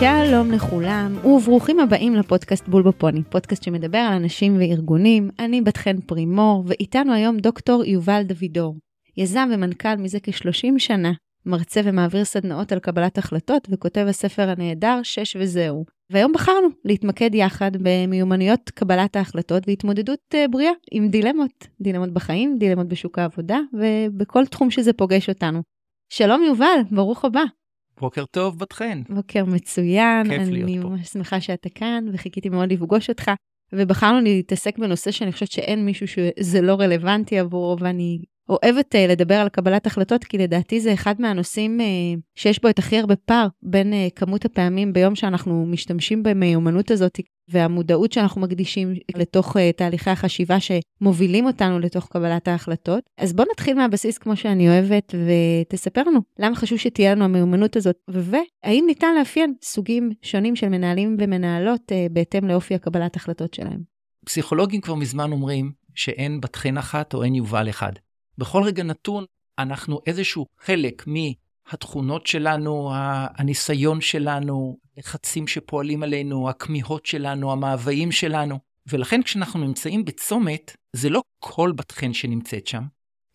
שלום לכולם, וברוכים הבאים לפודקאסט בול בפוני, פודקאסט שמדבר על אנשים וארגונים. אני בת חן פרימור, ואיתנו היום דוקטור יובל דוידור, יזם ומנכ"ל מזה כ-30 שנה, מרצה ומעביר סדנאות על קבלת החלטות, וכותב הספר הנהדר שש וזהו. והיום בחרנו להתמקד יחד במיומנויות קבלת ההחלטות והתמודדות אה, בריאה עם דילמות, דילמות בחיים, דילמות בשוק העבודה, ובכל תחום שזה פוגש אותנו. שלום יובל, ברוך הבא. בוקר טוב, בת חן. בוקר מצוין. כיף להיות אני פה. ממש שמחה שאתה כאן, וחיכיתי מאוד לפגוש אותך. ובחרנו להתעסק בנושא שאני חושבת שאין מישהו שזה לא רלוונטי עבורו, ואני אוהבת uh, לדבר על קבלת החלטות, כי לדעתי זה אחד מהנושאים uh, שיש בו את הכי הרבה פער בין uh, כמות הפעמים ביום שאנחנו משתמשים במיומנות הזאת, והמודעות שאנחנו מקדישים לתוך תהליכי החשיבה שמובילים אותנו לתוך קבלת ההחלטות. אז בוא נתחיל מהבסיס כמו שאני אוהבת, ותספר לנו למה חשוב שתהיה לנו המיומנות הזאת, והאם ניתן לאפיין סוגים שונים של מנהלים ומנהלות בהתאם לאופי הקבלת החלטות שלהם. פסיכולוגים כבר מזמן אומרים שאין בת חן אחת או אין יובל אחד. בכל רגע נתון אנחנו איזשהו חלק מהתכונות שלנו, הניסיון שלנו, לחצים שפועלים עלינו, הכמיהות שלנו, המאוויים שלנו. ולכן כשאנחנו נמצאים בצומת, זה לא כל בת חן שנמצאת שם,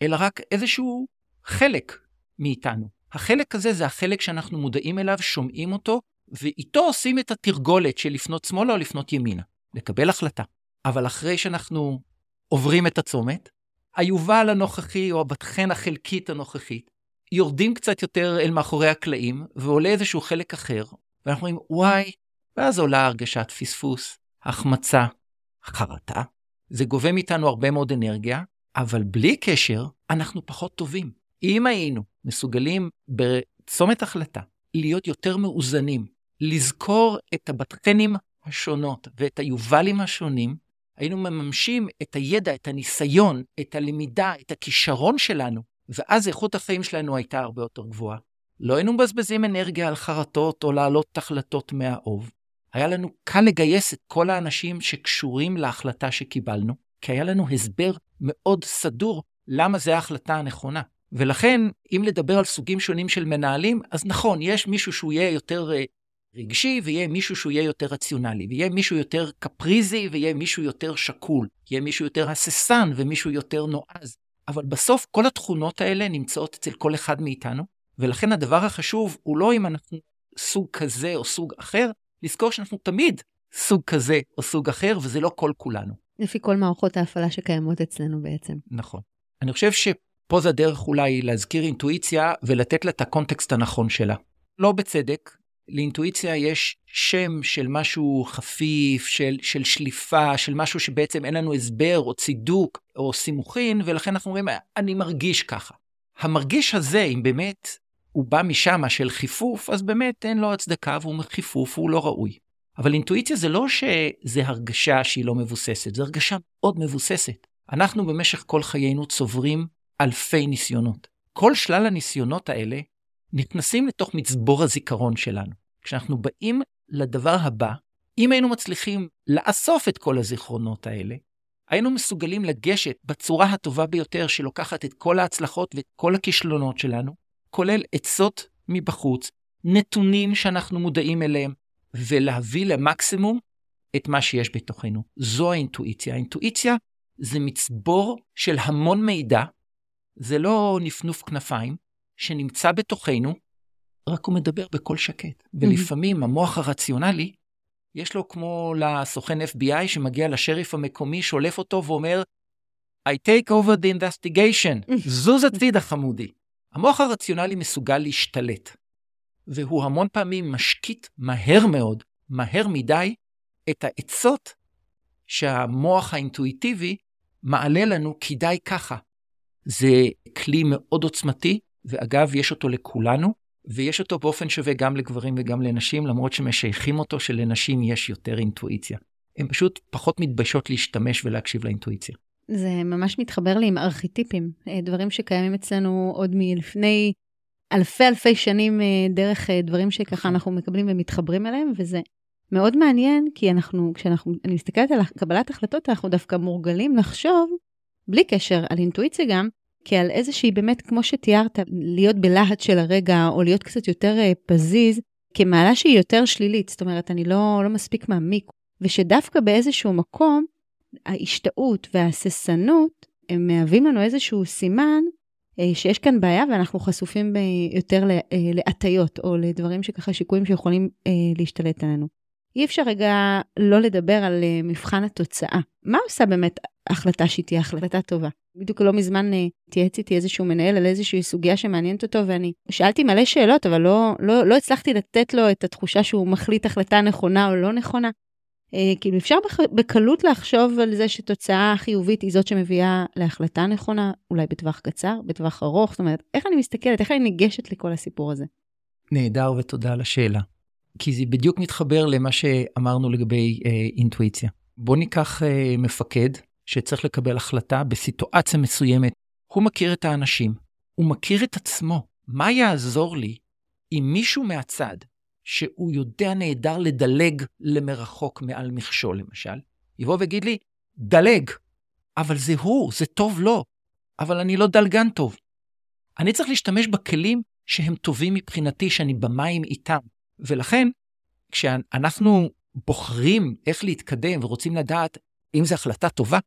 אלא רק איזשהו חלק מאיתנו. החלק הזה זה החלק שאנחנו מודעים אליו, שומעים אותו, ואיתו עושים את התרגולת של לפנות שמאלה או לפנות ימינה, לקבל החלטה. אבל אחרי שאנחנו עוברים את הצומת, היובל הנוכחי או הבת חן החלקית הנוכחית, יורדים קצת יותר אל מאחורי הקלעים, ועולה איזשהו חלק אחר, ואנחנו אומרים, וואי, ואז עולה הרגשת פספוס, החמצה, חרטה. זה גובה מאיתנו הרבה מאוד אנרגיה, אבל בלי קשר, אנחנו פחות טובים. אם היינו מסוגלים בצומת החלטה להיות יותר מאוזנים, לזכור את הבטחנים השונות ואת היובלים השונים, היינו מממשים את הידע, את הניסיון, את הלמידה, את הכישרון שלנו, ואז איכות החיים שלנו הייתה הרבה יותר גבוהה. לא היינו מבזבזים אנרגיה על חרטות או להעלות החלטות מהאוב. היה לנו קל לגייס את כל האנשים שקשורים להחלטה שקיבלנו, כי היה לנו הסבר מאוד סדור למה זו ההחלטה הנכונה. ולכן, אם לדבר על סוגים שונים של מנהלים, אז נכון, יש מישהו שהוא יהיה יותר uh, רגשי, ויהיה מישהו שהוא יהיה יותר רציונלי, ויהיה מישהו יותר קפריזי, ויהיה מישהו יותר שקול, יהיה מישהו יותר הססן ומישהו יותר נועז. אבל בסוף כל התכונות האלה נמצאות אצל כל אחד מאיתנו, ולכן הדבר החשוב הוא לא אם אנחנו סוג כזה או סוג אחר, לזכור שאנחנו תמיד סוג כזה או סוג אחר, וזה לא כל כולנו. לפי כל מערכות ההפעלה שקיימות אצלנו בעצם. נכון. אני חושב שפה זה הדרך אולי להזכיר אינטואיציה ולתת לה את הקונטקסט הנכון שלה. לא בצדק, לאינטואיציה יש שם של משהו חפיף, של, של שליפה, של משהו שבעצם אין לנו הסבר או צידוק או סימוכין, ולכן אנחנו אומרים, אני מרגיש ככה. המרגיש הזה, אם באמת הוא בא משם של חיפוף, אז באמת אין לו הצדקה והוא חיפוף, הוא לא ראוי. אבל אינטואיציה זה לא שזה הרגשה שהיא לא מבוססת, זו הרגשה מאוד מבוססת. אנחנו במשך כל חיינו צוברים אלפי ניסיונות. כל שלל הניסיונות האלה נכנסים לתוך מצבור הזיכרון שלנו. כשאנחנו באים לדבר הבא, אם היינו מצליחים לאסוף את כל הזיכרונות האלה, היינו מסוגלים לגשת בצורה הטובה ביותר שלוקחת את כל ההצלחות ואת כל הכישלונות שלנו, כולל עצות מבחוץ, נתונים שאנחנו מודעים אליהם, ולהביא למקסימום את מה שיש בתוכנו. זו האינטואיציה. האינטואיציה זה מצבור של המון מידע, זה לא נפנוף כנפיים, שנמצא בתוכנו, רק הוא מדבר בקול שקט. ולפעמים המוח הרציונלי, יש לו כמו לסוכן FBI שמגיע לשריף המקומי, שולף אותו ואומר, I take over the investigation, זוז הצידה חמודי. המוח הרציונלי מסוגל להשתלט, והוא המון פעמים משקיט מהר מאוד, מהר מדי, את העצות שהמוח האינטואיטיבי מעלה לנו כדאי ככה. זה כלי מאוד עוצמתי, ואגב, יש אותו לכולנו, ויש אותו באופן שווה גם לגברים וגם לנשים, למרות שמשייכים אותו שלנשים יש יותר אינטואיציה. הן פשוט פחות מתביישות להשתמש ולהקשיב לאינטואיציה. זה ממש מתחבר לי עם ארכיטיפים, דברים שקיימים אצלנו עוד מלפני אלפי אלפי שנים דרך דברים שככה אנחנו מקבלים ומתחברים אליהם, וזה מאוד מעניין, כי אנחנו, כשאנחנו, אני מסתכלת על קבלת החלטות, אנחנו דווקא מורגלים לחשוב, בלי קשר על אינטואיציה גם, כעל איזושהי באמת, כמו שתיארת, להיות בלהט של הרגע, או להיות קצת יותר פזיז, כמעלה שהיא יותר שלילית, זאת אומרת, אני לא, לא מספיק מעמיק, ושדווקא באיזשהו מקום, ההשתאות וההססנות, הם מהווים לנו איזשהו סימן אה, שיש כאן בעיה ואנחנו חשופים יותר אה, להטיות, או לדברים שככה, שיקויים שיכולים אה, להשתלט עלינו. אי אפשר רגע לא לדבר על מבחן התוצאה. מה עושה באמת החלטה שהיא תהיה החלטה טובה? בדיוק לא מזמן התייעץ איתי איזשהו מנהל על איזושהי סוגיה שמעניינת אותו, ואני שאלתי מלא שאלות, אבל לא, לא, לא הצלחתי לתת לו את התחושה שהוא מחליט החלטה נכונה או לא נכונה. אה, כאילו אפשר בקלות לחשוב על זה שתוצאה חיובית היא זאת שמביאה להחלטה נכונה, אולי בטווח קצר, בטווח ארוך, זאת אומרת, איך אני מסתכלת, איך אני ניגשת לכל הסיפור הזה? נהדר ותודה על השאלה. כי זה בדיוק מתחבר למה שאמרנו לגבי אה, אינטואיציה. בוא ניקח אה, מפקד שצריך לקבל החלטה בסיטואציה מסוימת. הוא מכיר את האנשים, הוא מכיר את עצמו. מה יעזור לי אם מישהו מהצד, שהוא יודע נהדר לדלג למרחוק מעל מכשול, למשל, יבוא ויגיד לי, דלג, אבל זה הוא, זה טוב לו, אבל אני לא דלגן טוב. אני צריך להשתמש בכלים שהם טובים מבחינתי, שאני במים איתם. ולכן, כשאנחנו בוחרים איך להתקדם ורוצים לדעת אם זו החלטה טובה,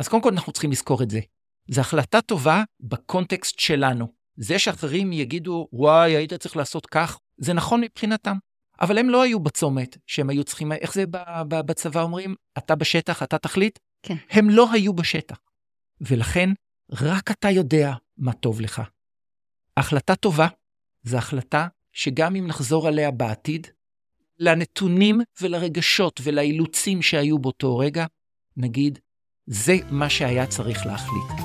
אז קודם כל אנחנו צריכים לזכור את זה. זו החלטה טובה בקונטקסט שלנו. זה שאחרים יגידו, וואי, היית צריך לעשות כך, זה נכון מבחינתם. אבל הם לא היו בצומת שהם היו צריכים, איך זה בצבא אומרים? אתה בשטח, אתה תחליט? כן. הם לא היו בשטח. ולכן, רק אתה יודע מה טוב לך. החלטה טובה זו החלטה שגם אם נחזור עליה בעתיד, לנתונים ולרגשות ולאילוצים שהיו באותו רגע, נגיד, זה מה שהיה צריך להחליט.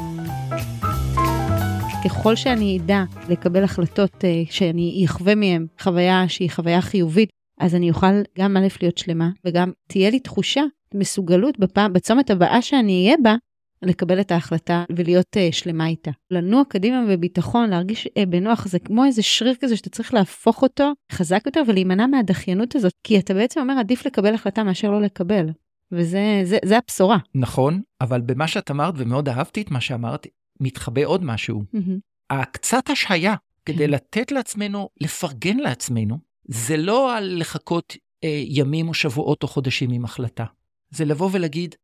ככל שאני אדע לקבל החלטות uh, שאני אחווה מהן חוויה שהיא חוויה חיובית, אז אני אוכל גם א' להיות שלמה, וגם תהיה לי תחושה, מסוגלות בפעם, בצומת הבאה שאני אהיה בה, לקבל את ההחלטה ולהיות uh, שלמה איתה. לנוע קדימה בביטחון, להרגיש uh, בנוח, זה כמו איזה שריר כזה שאתה צריך להפוך אותו חזק יותר ולהימנע מהדחיינות הזאת, כי אתה בעצם אומר עדיף לקבל החלטה מאשר לא לקבל. וזה זה, זה הבשורה. נכון, אבל במה שאת אמרת, ומאוד אהבתי את מה שאמרת, מתחבא עוד משהו. Mm-hmm. הקצת השהיה, כדי כן. לתת לעצמנו, לפרגן לעצמנו, זה לא על לחכות אה, ימים או שבועות או חודשים עם החלטה. זה לבוא ולהגיד,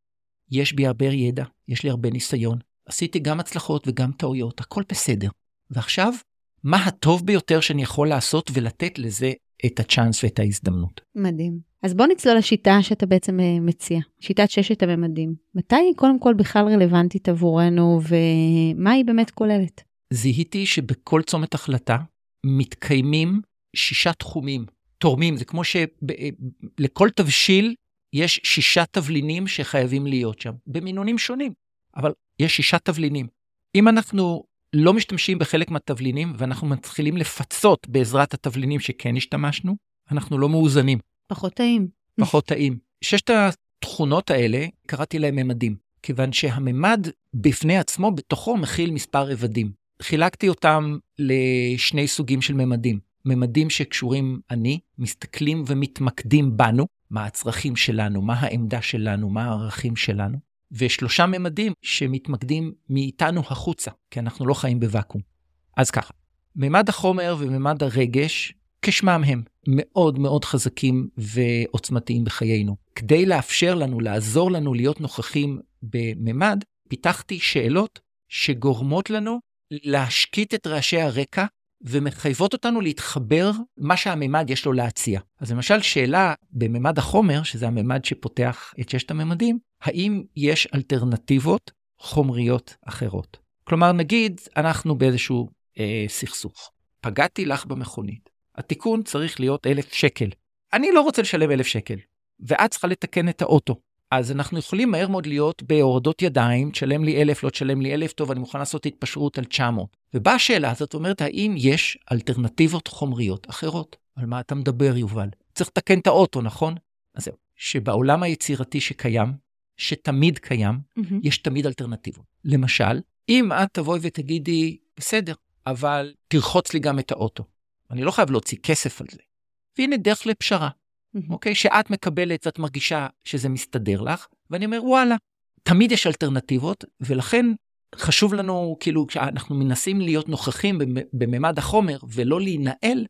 יש בי הרבה ידע, יש לי הרבה ניסיון, עשיתי גם הצלחות וגם טעויות, הכל בסדר. ועכשיו, מה הטוב ביותר שאני יכול לעשות ולתת לזה את הצ'אנס ואת ההזדמנות. מדהים. אז בוא נצלול לשיטה שאתה בעצם אה, מציע, שיטת ששת הממדים. מתי היא קודם כל בכלל רלוונטית עבורנו ומה היא באמת כוללת? זיהיתי שבכל צומת החלטה מתקיימים שישה תחומים. תורמים, זה כמו שלכל אה, תבשיל יש שישה תבלינים שחייבים להיות שם, במינונים שונים, אבל יש שישה תבלינים. אם אנחנו לא משתמשים בחלק מהתבלינים, ואנחנו מתחילים לפצות בעזרת התבלינים שכן השתמשנו, אנחנו לא מאוזנים. פחות טעים. פחות טעים. ששת התכונות האלה, קראתי להם ממדים, כיוון שהממד בפני עצמו, בתוכו מכיל מספר רבדים. חילקתי אותם לשני סוגים של ממדים. ממדים שקשורים אני, מסתכלים ומתמקדים בנו, מה הצרכים שלנו, מה העמדה שלנו, מה הערכים שלנו. ושלושה ממדים שמתמקדים מאיתנו החוצה, כי אנחנו לא חיים בוואקום. אז ככה, ממד החומר וממד הרגש, כשמם הם, מאוד מאוד חזקים ועוצמתיים בחיינו. כדי לאפשר לנו, לעזור לנו להיות נוכחים בממד, פיתחתי שאלות שגורמות לנו להשקיט את רעשי הרקע ומחייבות אותנו להתחבר מה שהממד יש לו להציע. אז למשל שאלה בממד החומר, שזה הממד שפותח את ששת הממדים, האם יש אלטרנטיבות חומריות אחרות? כלומר, נגיד אנחנו באיזשהו אה, סכסוך, פגעתי לך במכונית, התיקון צריך להיות אלף שקל. אני לא רוצה לשלם אלף שקל, ואת צריכה לתקן את האוטו. אז אנחנו יכולים מהר מאוד להיות בהורדות ידיים, תשלם לי אלף, לא תשלם לי אלף, טוב, אני מוכן לעשות התפשרות על 900. ובאה השאלה הזאת, אומרת, האם יש אלטרנטיבות חומריות אחרות? על מה אתה מדבר, יובל? צריך לתקן את האוטו, נכון? אז זהו, שבעולם היצירתי שקיים, שתמיד קיים, mm-hmm. יש תמיד אלטרנטיבות. למשל, אם את תבואי ותגידי, בסדר, אבל תרחוץ לי גם את האוטו. אני לא חייב להוציא כסף על זה. והנה דרך לפשרה. אוקיי? שאת מקבלת ואת מרגישה שזה מסתדר לך, ואני אומר, וואלה, תמיד יש אלטרנטיבות, ולכן חשוב לנו, כאילו, כשאנחנו מנסים להיות נוכחים בממד החומר ולא להינעל,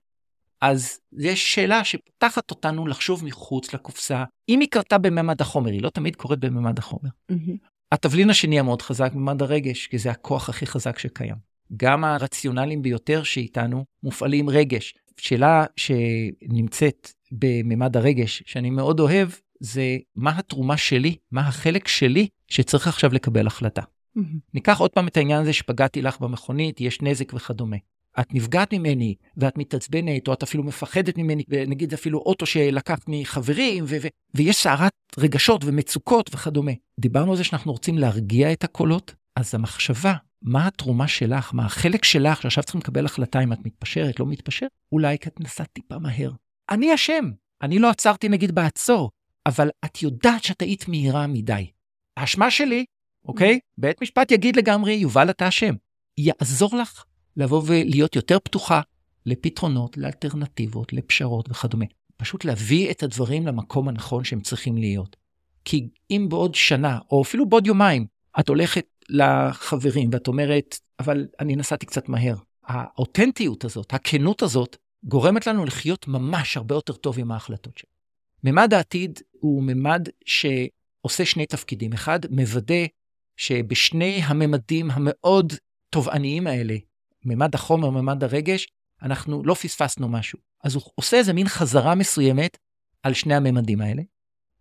אז יש שאלה שפותחת אותנו לחשוב מחוץ לקופסה. אם היא קרתה בממד החומר, היא לא תמיד קורית בממד החומר. התבלין השני המאוד חזק, ממד הרגש, כי זה הכוח הכי חזק שקיים. גם הרציונליים ביותר שאיתנו מופעלים רגש. שאלה שנמצאת בממד הרגש, שאני מאוד אוהב, זה מה התרומה שלי, מה החלק שלי שצריך עכשיו לקבל החלטה. ניקח עוד פעם את העניין הזה שפגעתי לך במכונית, יש נזק וכדומה. את נפגעת ממני ואת מתעצבנת, או את אפילו מפחדת ממני, נגיד אפילו אוטו שלקחת מחברים, ו- ו- ויש סערת רגשות ומצוקות וכדומה. דיברנו על זה שאנחנו רוצים להרגיע את הקולות, אז המחשבה, מה התרומה שלך, מה החלק שלך, שעכשיו צריכים לקבל החלטה אם את מתפשרת, לא מתפשרת, אולי כי את נסעת טיפה מהר. אני אשם, אני לא עצרתי נגיד בעצור, אבל את יודעת שאת היית מהירה מדי. האשמה שלי, אוקיי? בית משפט יגיד לגמרי, יובל, אתה אשם. יעזור לך לבוא ולהיות יותר פתוחה לפתרונות, לאלטרנטיבות, לפשרות וכדומה. פשוט להביא את הדברים למקום הנכון שהם צריכים להיות. כי אם בעוד שנה, או אפילו בעוד יומיים, את הולכת לחברים ואת אומרת, אבל אני נסעתי קצת מהר. האותנטיות הזאת, הכנות הזאת, גורמת לנו לחיות ממש הרבה יותר טוב עם ההחלטות שלנו. ממד העתיד הוא ממד שעושה שני תפקידים. אחד, מוודא שבשני הממדים המאוד תובעניים האלה, ממד החומר, ממד הרגש, אנחנו לא פספסנו משהו. אז הוא עושה איזה מין חזרה מסוימת על שני הממדים האלה,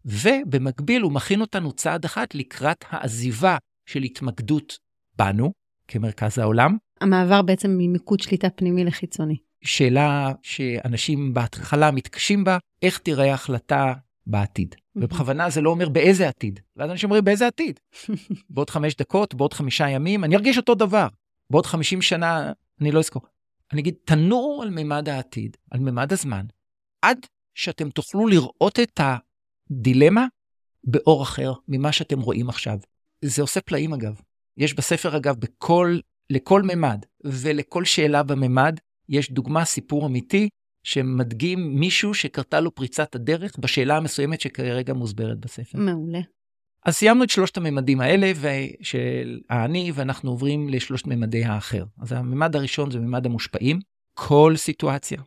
ובמקביל הוא מכין אותנו צעד אחד לקראת העזיבה של התמקדות בנו, כמרכז העולם. המעבר בעצם ממיקוד שליטה פנימי לחיצוני. שאלה שאנשים בהתחלה מתקשים בה, איך תראה החלטה בעתיד. ובכוונה זה לא אומר באיזה עתיד. ואז אנשים אומרים, באיזה עתיד? בעוד חמש דקות, בעוד חמישה ימים, אני ארגיש אותו דבר. בעוד חמישים שנה, אני לא אזכור. אני אגיד, תנורו על ממד העתיד, על ממד הזמן, עד שאתם תוכלו לראות את הדילמה באור אחר ממה שאתם רואים עכשיו. זה עושה פלאים אגב. יש בספר אגב, בכל, לכל ממד ולכל שאלה בממד, יש דוגמה, סיפור אמיתי, שמדגים מישהו שקרתה לו פריצת הדרך בשאלה המסוימת שכרגע מוסברת בספר. מעולה. אז סיימנו את שלושת הממדים האלה של האני, ואנחנו עוברים לשלושת ממדי האחר. אז הממד הראשון זה ממד המושפעים. כל סיטואציה,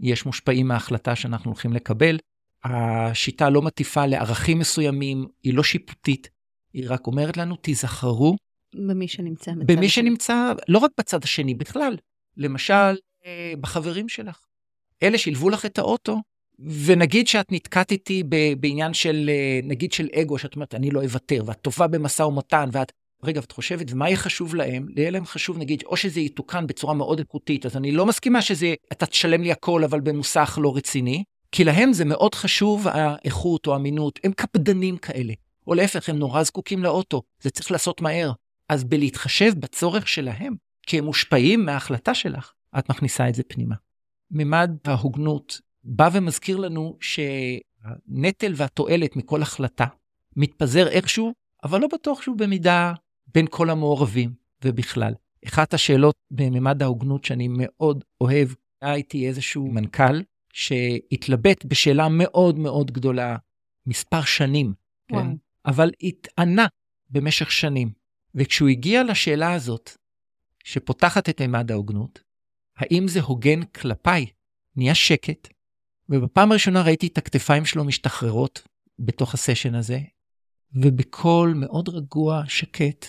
יש מושפעים מההחלטה שאנחנו הולכים לקבל. השיטה לא מטיפה לערכים מסוימים, היא לא שיפוטית, היא רק אומרת לנו, תיזכרו. במי שנמצא בצד במי שנמצא, לא רק בצד השני, בכלל. למשל, אה, בחברים שלך. אלה שילבו לך את האוטו, ונגיד שאת נתקעת איתי בעניין של, אה, נגיד של אגו, שאת אומרת, אני לא אוותר, ואת טובה במשא ומתן, ואת... רגע, ואת חושבת, ומה יהיה חשוב להם? יהיה להם חשוב, נגיד, או שזה יתוקן בצורה מאוד איכותית, אז אני לא מסכימה שזה, אתה תשלם לי הכל, אבל במוסך לא רציני, כי להם זה מאוד חשוב, האיכות או האמינות, הם קפדנים כאלה. או להפך, הם נורא זקוקים לאוטו, זה צריך לעשות מהר. אז בלהתחשב בצורך שלהם, כי הם מושפעים מההחלטה שלך, את מכניסה את זה פנימה. ממד ההוגנות בא ומזכיר לנו שהנטל והתועלת מכל החלטה מתפזר איכשהו, אבל לא בטוח שהוא במידה בין כל המעורבים ובכלל. אחת השאלות בממד ההוגנות שאני מאוד אוהב, היה איתי איזשהו מנכ"ל שהתלבט בשאלה מאוד מאוד גדולה, מספר שנים, כן? אבל התענה במשך שנים. וכשהוא הגיע לשאלה הזאת, שפותחת את ממד ההוגנות, האם זה הוגן כלפיי? נהיה שקט, ובפעם הראשונה ראיתי את הכתפיים שלו משתחררות בתוך הסשן הזה, ובקול מאוד רגוע, שקט,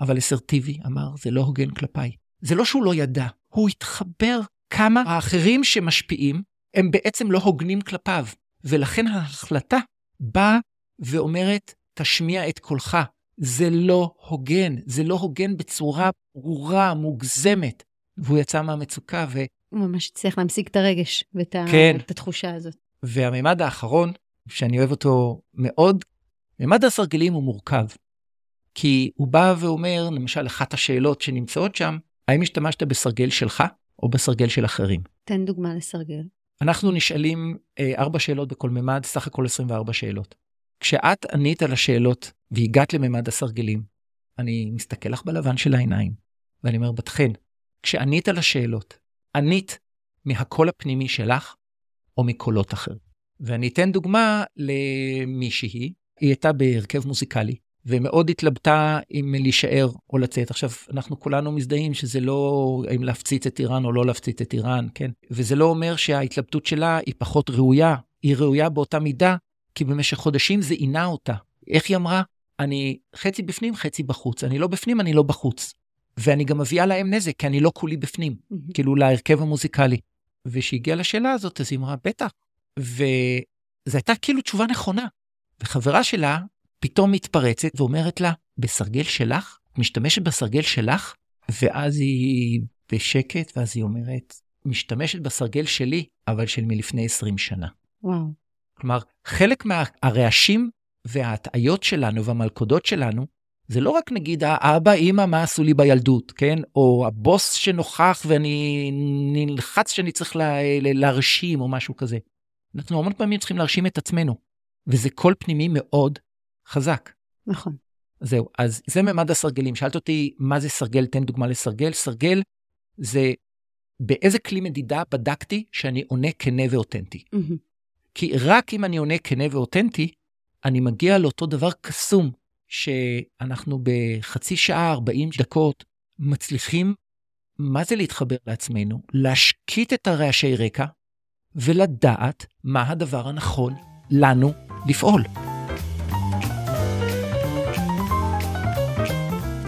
אבל אסרטיבי, אמר, זה לא הוגן כלפיי. זה לא שהוא לא ידע, הוא התחבר כמה האחרים שמשפיעים הם בעצם לא הוגנים כלפיו, ולכן ההחלטה באה ואומרת, תשמיע את קולך. זה לא הוגן, זה לא הוגן בצורה ברורה, מוגזמת. והוא יצא מהמצוקה ו... הוא ממש הצליח להמשיג את הרגש ואת כן. את התחושה הזאת. והמימד האחרון, שאני אוהב אותו מאוד, מימד הסרגלים הוא מורכב. כי הוא בא ואומר, למשל, אחת השאלות שנמצאות שם, האם השתמשת בסרגל שלך או בסרגל של אחרים? תן דוגמה לסרגל. אנחנו נשאלים אה, ארבע שאלות בכל מימד, סך הכל 24 שאלות. כשאת ענית על השאלות והגעת לממד הסרגלים, אני מסתכל לך בלבן של העיניים, ואני אומר, בת חן, כשענית על השאלות, ענית מהקול הפנימי שלך או מקולות אחרים. ואני אתן דוגמה למישהי, היא הייתה בהרכב מוזיקלי, ומאוד התלבטה אם להישאר או לצאת. עכשיו, אנחנו כולנו מזדהים שזה לא אם להפציץ את איראן או לא להפציץ את איראן, כן? וזה לא אומר שההתלבטות שלה היא פחות ראויה, היא ראויה באותה מידה, כי במשך חודשים זה עינה אותה. איך היא אמרה? אני חצי בפנים, חצי בחוץ. אני לא בפנים, אני לא בחוץ. ואני גם מביאה להם נזק, כי אני לא כולי בפנים, mm-hmm. כאילו להרכב המוזיקלי. וכשהגיעה לשאלה הזאת, אז היא אמרה, בטח. וזו הייתה כאילו תשובה נכונה. וחברה שלה פתאום מתפרצת ואומרת לה, בסרגל שלך? משתמשת בסרגל שלך? ואז היא בשקט, ואז היא אומרת, משתמשת בסרגל שלי, אבל של מלפני 20 שנה. וואו. כלומר, חלק מהרעשים וההטעיות שלנו והמלכודות שלנו, זה לא רק נגיד האבא, אימא, מה עשו לי בילדות, כן? או הבוס שנוכח ואני נלחץ שאני צריך לה, להרשים או משהו כזה. אנחנו המון פעמים צריכים להרשים את עצמנו, וזה קול פנימי מאוד חזק. נכון. זהו, אז זה ממד הסרגלים. שאלת אותי מה זה סרגל, תן דוגמה לסרגל. סרגל זה באיזה כלי מדידה בדקתי שאני עונה כנה ואותנטי. Mm-hmm. כי רק אם אני עונה כנה ואותנטי, אני מגיע לאותו דבר קסום, שאנחנו בחצי שעה, 40 דקות, מצליחים, מה זה להתחבר לעצמנו? להשקיט את הרעשי רקע ולדעת מה הדבר הנכון לנו לפעול.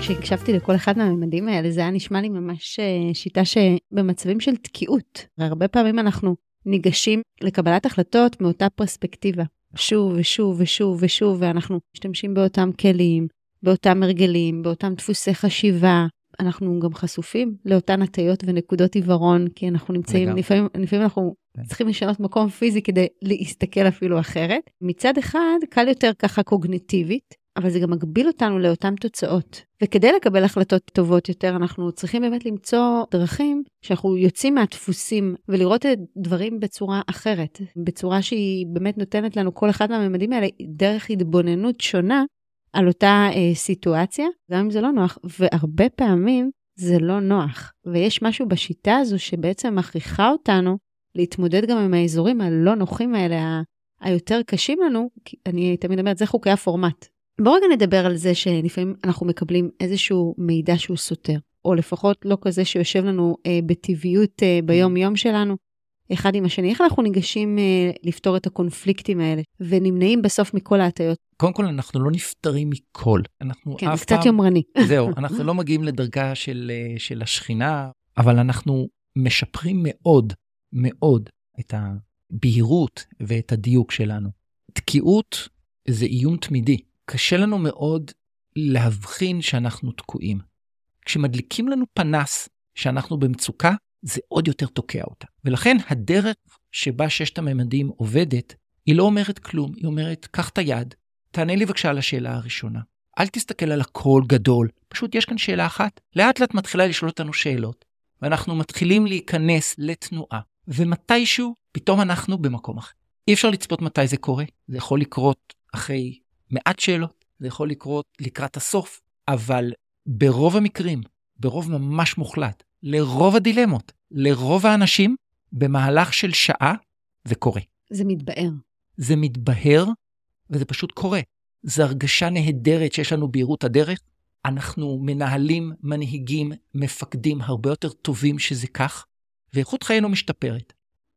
כשהקשבתי לכל אחד מהממדים האלה, זה היה נשמע לי ממש אה, שיטה שבמצבים של תקיעות. הרבה פעמים אנחנו ניגשים לקבלת החלטות מאותה פרספקטיבה. שוב ושוב ושוב ושוב, ואנחנו משתמשים באותם כלים, באותם הרגלים, באותם דפוסי חשיבה. אנחנו גם חשופים לאותן הטיות ונקודות עיוורון, כי אנחנו נמצאים, לפעמים, לפעמים אנחנו כן. צריכים לשנות מקום פיזי כדי להסתכל אפילו אחרת. מצד אחד, קל יותר ככה קוגניטיבית, אבל זה גם מגביל אותנו לאותן תוצאות. וכדי לקבל החלטות טובות יותר, אנחנו צריכים באמת למצוא דרכים שאנחנו יוצאים מהדפוסים ולראות את דברים בצורה אחרת, בצורה שהיא באמת נותנת לנו כל אחד מהממדים האלה דרך התבוננות שונה על אותה אה, סיטואציה, גם אם זה לא נוח, והרבה פעמים זה לא נוח. ויש משהו בשיטה הזו שבעצם מכריחה אותנו להתמודד גם עם האזורים הלא נוחים האלה, היותר קשים לנו, כי אני תמיד אומרת, זה חוקי הפורמט. בואו רגע נדבר על זה שלפעמים אנחנו מקבלים איזשהו מידע שהוא סותר, או לפחות לא כזה שיושב לנו אה, בטבעיות אה, ביום-יום שלנו, אחד עם השני. איך אנחנו ניגשים אה, לפתור את הקונפליקטים האלה, ונמנעים בסוף מכל ההטיות? קודם כל, אנחנו לא נפטרים מכל. אנחנו כן, אף פעם... כן, זה קצת יומרני. זהו, אנחנו לא מגיעים לדרגה של, אה, של השכינה, אבל אנחנו משפרים מאוד, מאוד את הבהירות ואת הדיוק שלנו. תקיעות זה איום תמידי. קשה לנו מאוד להבחין שאנחנו תקועים. כשמדליקים לנו פנס שאנחנו במצוקה, זה עוד יותר תוקע אותה. ולכן הדרך שבה ששת הממדים עובדת, היא לא אומרת כלום, היא אומרת, קח את היד, תענה לי בבקשה על השאלה הראשונה. אל תסתכל על הכל גדול, פשוט יש כאן שאלה אחת. לאט לאט מתחילה לשאול אותנו שאלות, ואנחנו מתחילים להיכנס לתנועה, ומתישהו פתאום אנחנו במקום אחר. אי אפשר לצפות מתי זה קורה, זה יכול לקרות אחרי מעט שאלות, זה יכול לקרות לקראת הסוף, אבל ברוב המקרים, ברוב ממש מוחלט, לרוב הדילמות, לרוב האנשים, במהלך של שעה זה קורה. זה מתבהר. זה מתבהר, וזה פשוט קורה. זו הרגשה נהדרת שיש לנו בהירות הדרך. אנחנו מנהלים, מנהיגים, מפקדים הרבה יותר טובים שזה כך, ואיכות חיינו משתפרת.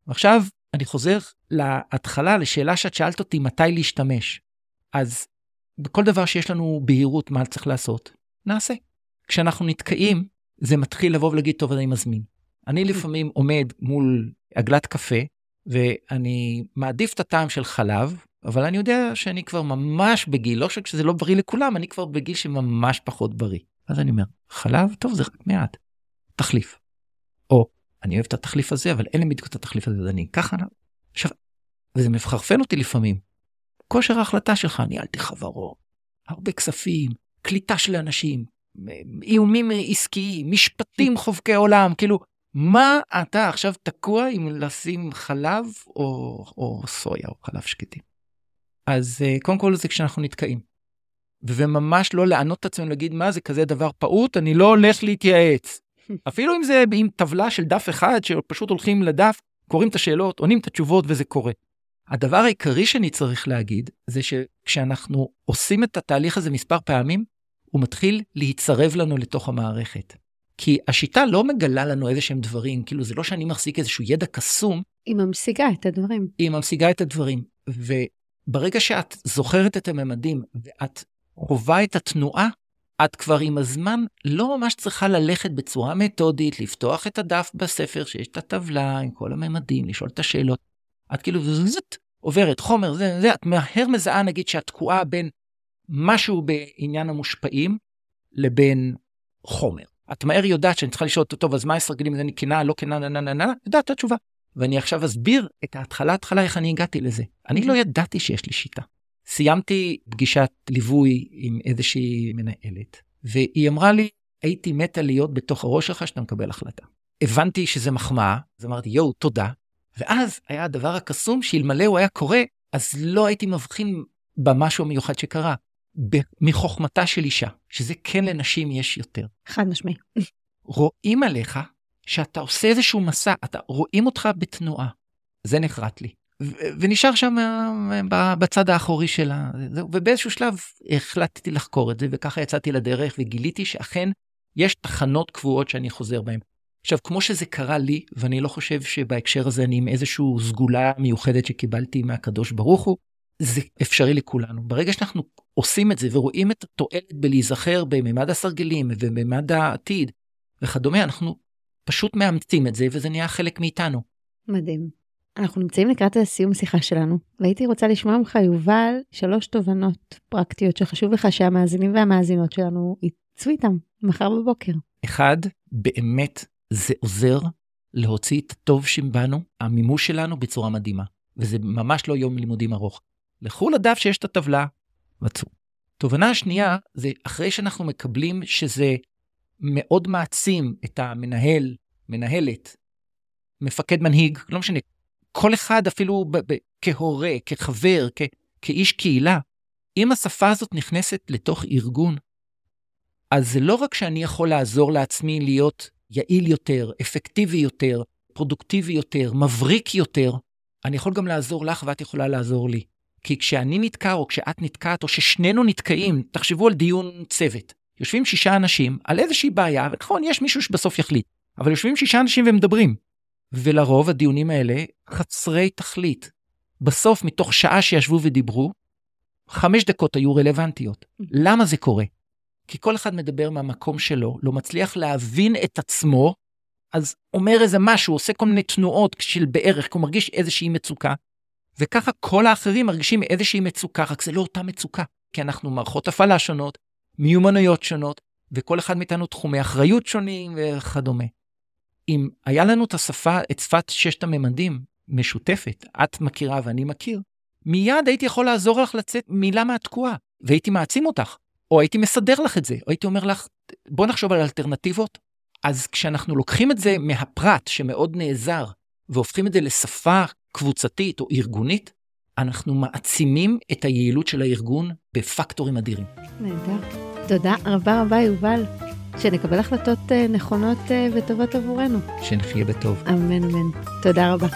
ועכשיו, אני חוזר להתחלה, לשאלה שאת שאלת אותי מתי להשתמש. אז בכל דבר שיש לנו בהירות מה צריך לעשות, נעשה. כשאנחנו נתקעים, זה מתחיל לבוא ולהגיד, טוב, אני מזמין. אני לפעמים עומד מול עגלת קפה, ואני מעדיף את הטעם של חלב, אבל אני יודע שאני כבר ממש בגיל, לא שזה לא בריא לכולם, אני כבר בגיל שממש פחות בריא. אז אני אומר, חלב, טוב, זה רק מעט. תחליף. או, אני אוהב את התחליף הזה, אבל אין לי בדיוק את התחליף הזה, אז אני אקח עליו. עכשיו, וזה מחרפן אותי לפעמים. כושר ההחלטה שלך, ניהלתי חברות, הרבה כספים, קליטה של אנשים, איומים עסקיים, משפטים חובקי עולם, כאילו, מה אתה עכשיו תקוע עם לשים חלב או, או סויה או חלב שקטים? אז אה, קודם כל זה כשאנחנו נתקעים. וממש לא לענות את עצמנו להגיד מה זה כזה דבר פעוט אני לא הולך להתייעץ. אפילו אם זה עם טבלה של דף אחד שפשוט הולכים לדף קוראים את השאלות עונים את התשובות וזה קורה. הדבר העיקרי שאני צריך להגיד, זה שכשאנחנו עושים את התהליך הזה מספר פעמים, הוא מתחיל להיצרב לנו לתוך המערכת. כי השיטה לא מגלה לנו איזה שהם דברים, כאילו זה לא שאני מחזיק איזשהו ידע קסום. היא ממשיגה את הדברים. היא ממשיגה את הדברים. וברגע שאת זוכרת את הממדים ואת חווה את התנועה, את כבר עם הזמן לא ממש צריכה ללכת בצורה מתודית, לפתוח את הדף בספר שיש את הטבלה עם כל הממדים, לשאול את השאלות. את כאילו זזזת, עוברת חומר, זה, זה, את מהר מזהה נגיד שאת תקועה בין משהו בעניין המושפעים לבין חומר. את מהר יודעת שאני צריכה לשאול אותו, טוב, אז מה הסרגלים, זה כנה, לא כנה, נה, נה, נה, נה, יודעת את התשובה. ואני עכשיו אסביר את ההתחלה, התחלה, איך אני הגעתי לזה. אני לא ידעתי שיש לי שיטה. סיימתי פגישת ליווי עם איזושהי מנהלת, והיא אמרה לי, הייתי מתה להיות בתוך הראש שלך שאתה מקבל החלטה. הבנתי שזה מחמאה, אז אמרתי, יואו, תודה. ואז היה הדבר הקסום שאלמלא הוא היה קורה, אז לא הייתי מבחין במשהו המיוחד שקרה. מחוכמתה של אישה, שזה כן לנשים יש יותר. חד משמעי. רואים עליך שאתה עושה איזשהו מסע, אתה רואים אותך בתנועה. זה נחרט לי. ונשאר שם אה, בצד האחורי שלה, ובאיזשהו שלב החלטתי לחקור את זה, וככה יצאתי לדרך וגיליתי שאכן יש תחנות קבועות שאני חוזר בהן. עכשיו, כמו שזה קרה לי, ואני לא חושב שבהקשר הזה אני עם איזושהי סגולה מיוחדת שקיבלתי מהקדוש ברוך הוא, זה אפשרי לכולנו. ברגע שאנחנו עושים את זה ורואים את התועלת בלהיזכר בממד הסרגלים ובממד העתיד וכדומה, אנחנו פשוט מאמצים את זה וזה נהיה חלק מאיתנו. מדהים. אנחנו נמצאים לקראת הסיום השיחה שלנו, והייתי רוצה לשמוע ממך, יובל, שלוש תובנות פרקטיות שחשוב לך שהמאזינים והמאזינות שלנו יצאו איתם מחר בבוקר. אחד, באמת זה עוזר להוציא את הטוב שבנו, המימוש שלנו, בצורה מדהימה. וזה ממש לא יום לימודים ארוך. לכו לדף שיש את הטבלה, מצאו. תובנה השנייה זה אחרי שאנחנו מקבלים שזה מאוד מעצים את המנהל, מנהלת, מפקד מנהיג, לא משנה, כל אחד אפילו ב- ב- כהורה, כחבר, כ- כאיש קהילה, אם השפה הזאת נכנסת לתוך ארגון, אז זה לא רק שאני יכול לעזור לעצמי להיות יעיל יותר, אפקטיבי יותר, פרודוקטיבי יותר, מבריק יותר, אני יכול גם לעזור לך ואת יכולה לעזור לי. כי כשאני נתקע או כשאת נתקעת או ששנינו נתקעים, תחשבו על דיון צוות. יושבים שישה אנשים על איזושהי בעיה, ונכון, יש מישהו שבסוף יחליט, אבל יושבים שישה אנשים ומדברים. ולרוב הדיונים האלה חסרי תכלית. בסוף, מתוך שעה שישבו ודיברו, חמש דקות היו רלוונטיות. למה זה קורה? כי כל אחד מדבר מהמקום שלו, לא מצליח להבין את עצמו, אז אומר איזה משהו, עושה כל מיני תנועות של בערך, כי הוא מרגיש איזושהי מצוקה, וככה כל האחרים מרגישים איזושהי מצוקה, רק זה לא אותה מצוקה, כי אנחנו מערכות הפעלה שונות, מיומנויות שונות, וכל אחד מאיתנו תחומי אחריות שונים וכדומה. אם היה לנו את השפה, את שפת ששת הממדים, משותפת, את מכירה ואני מכיר, מיד הייתי יכול לעזור לך לצאת מילה מהתקועה, והייתי מעצים אותך, או הייתי מסדר לך את זה, או הייתי אומר לך, בוא נחשוב על אלטרנטיבות. אז כשאנחנו לוקחים את זה מהפרט שמאוד נעזר, והופכים את זה לשפה קבוצתית או ארגונית, אנחנו מעצימים את היעילות של הארגון בפקטורים אדירים. נהדר. תודה רבה רבה, יובל. שנקבל החלטות אה, נכונות אה, וטובות עבורנו. שנחיה בטוב. אמן, אמן. תודה רבה.